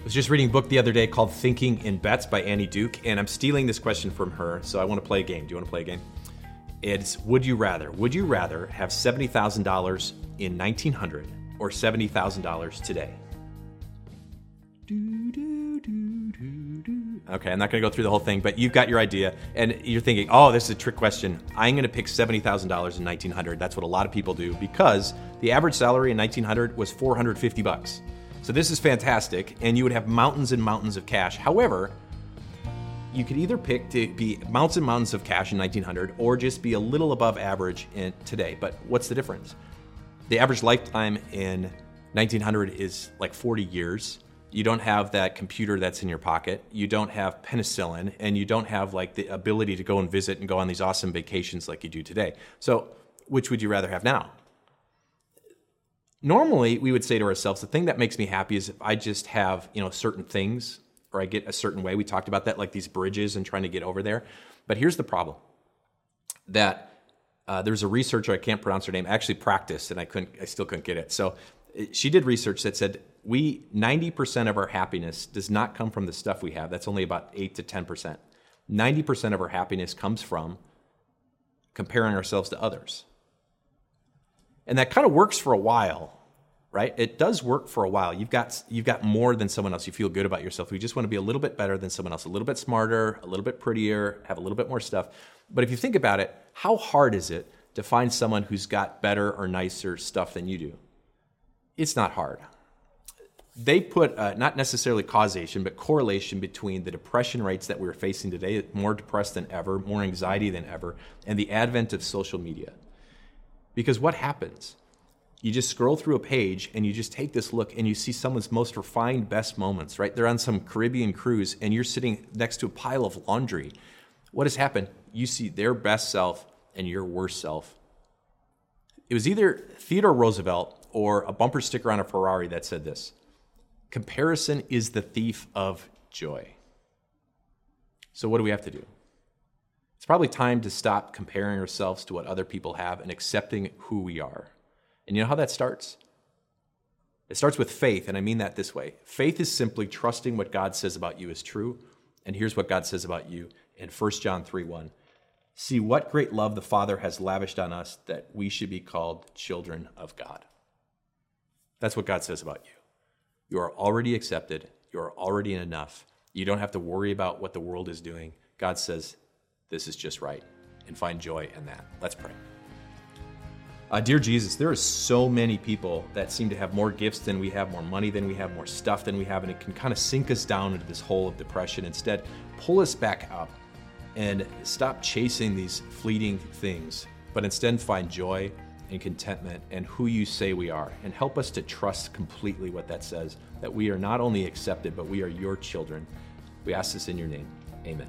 I was just reading a book the other day called Thinking in Bets by Annie Duke, and I'm stealing this question from her, so I want to play a game. Do you want to play a game? It's Would you rather? Would you rather have $70,000 in 1900 or $70,000 today? Okay, I'm not going to go through the whole thing, but you've got your idea, and you're thinking, oh, this is a trick question. I'm going to pick $70,000 in 1900. That's what a lot of people do because the average salary in 1900 was 450 bucks. So this is fantastic, and you would have mountains and mountains of cash. However, you could either pick to be mountains and mountains of cash in 1900 or just be a little above average in today. But what's the difference? The average lifetime in 1900 is like 40 years. You don't have that computer that's in your pocket. You don't have penicillin, and you don't have like the ability to go and visit and go on these awesome vacations like you do today. So, which would you rather have now? Normally we would say to ourselves the thing that makes me happy is if i just have you know certain things or i get a certain way. We talked about that like these bridges and trying to get over there. But here's the problem that uh, there's a researcher i can't pronounce her name actually practiced and i couldn't i still couldn't get it. So she did research that said we 90% of our happiness does not come from the stuff we have. That's only about 8 to 10% 90% of our happiness comes from comparing ourselves to others and that kind of works for a while right? It does work for a while. You've got you've got more than someone else. You feel good about yourself. You just want to be a little bit better than someone else a little bit smarter a little bit prettier have a little bit more stuff. But if you think about it how hard is it to find someone who's got better or nicer stuff than you do? It's not hard. They put uh, not necessarily causation but correlation between the depression rates that we're facing today more depressed than ever more anxiety than ever and the advent of social media because what happens? You just scroll through a page and you just take this look and you see someone's most refined, best moments, right? They're on some Caribbean cruise and you're sitting next to a pile of laundry. What has happened? You see their best self and your worst self. It was either Theodore Roosevelt or a bumper sticker on a Ferrari that said this Comparison is the thief of joy. So, what do we have to do? It's probably time to stop comparing ourselves to what other people have and accepting who we are. And you know how that starts? It starts with faith, and I mean that this way. Faith is simply trusting what God says about you is true. And here's what God says about you in 1 John 3 1. See what great love the Father has lavished on us that we should be called children of God. That's what God says about you. You are already accepted, you are already enough. You don't have to worry about what the world is doing. God says, this is just right and find joy in that. Let's pray. Uh, dear Jesus, there are so many people that seem to have more gifts than we have, more money than we have, more stuff than we have, and it can kind of sink us down into this hole of depression. Instead, pull us back up and stop chasing these fleeting things, but instead find joy and contentment and who you say we are, and help us to trust completely what that says that we are not only accepted, but we are your children. We ask this in your name. Amen.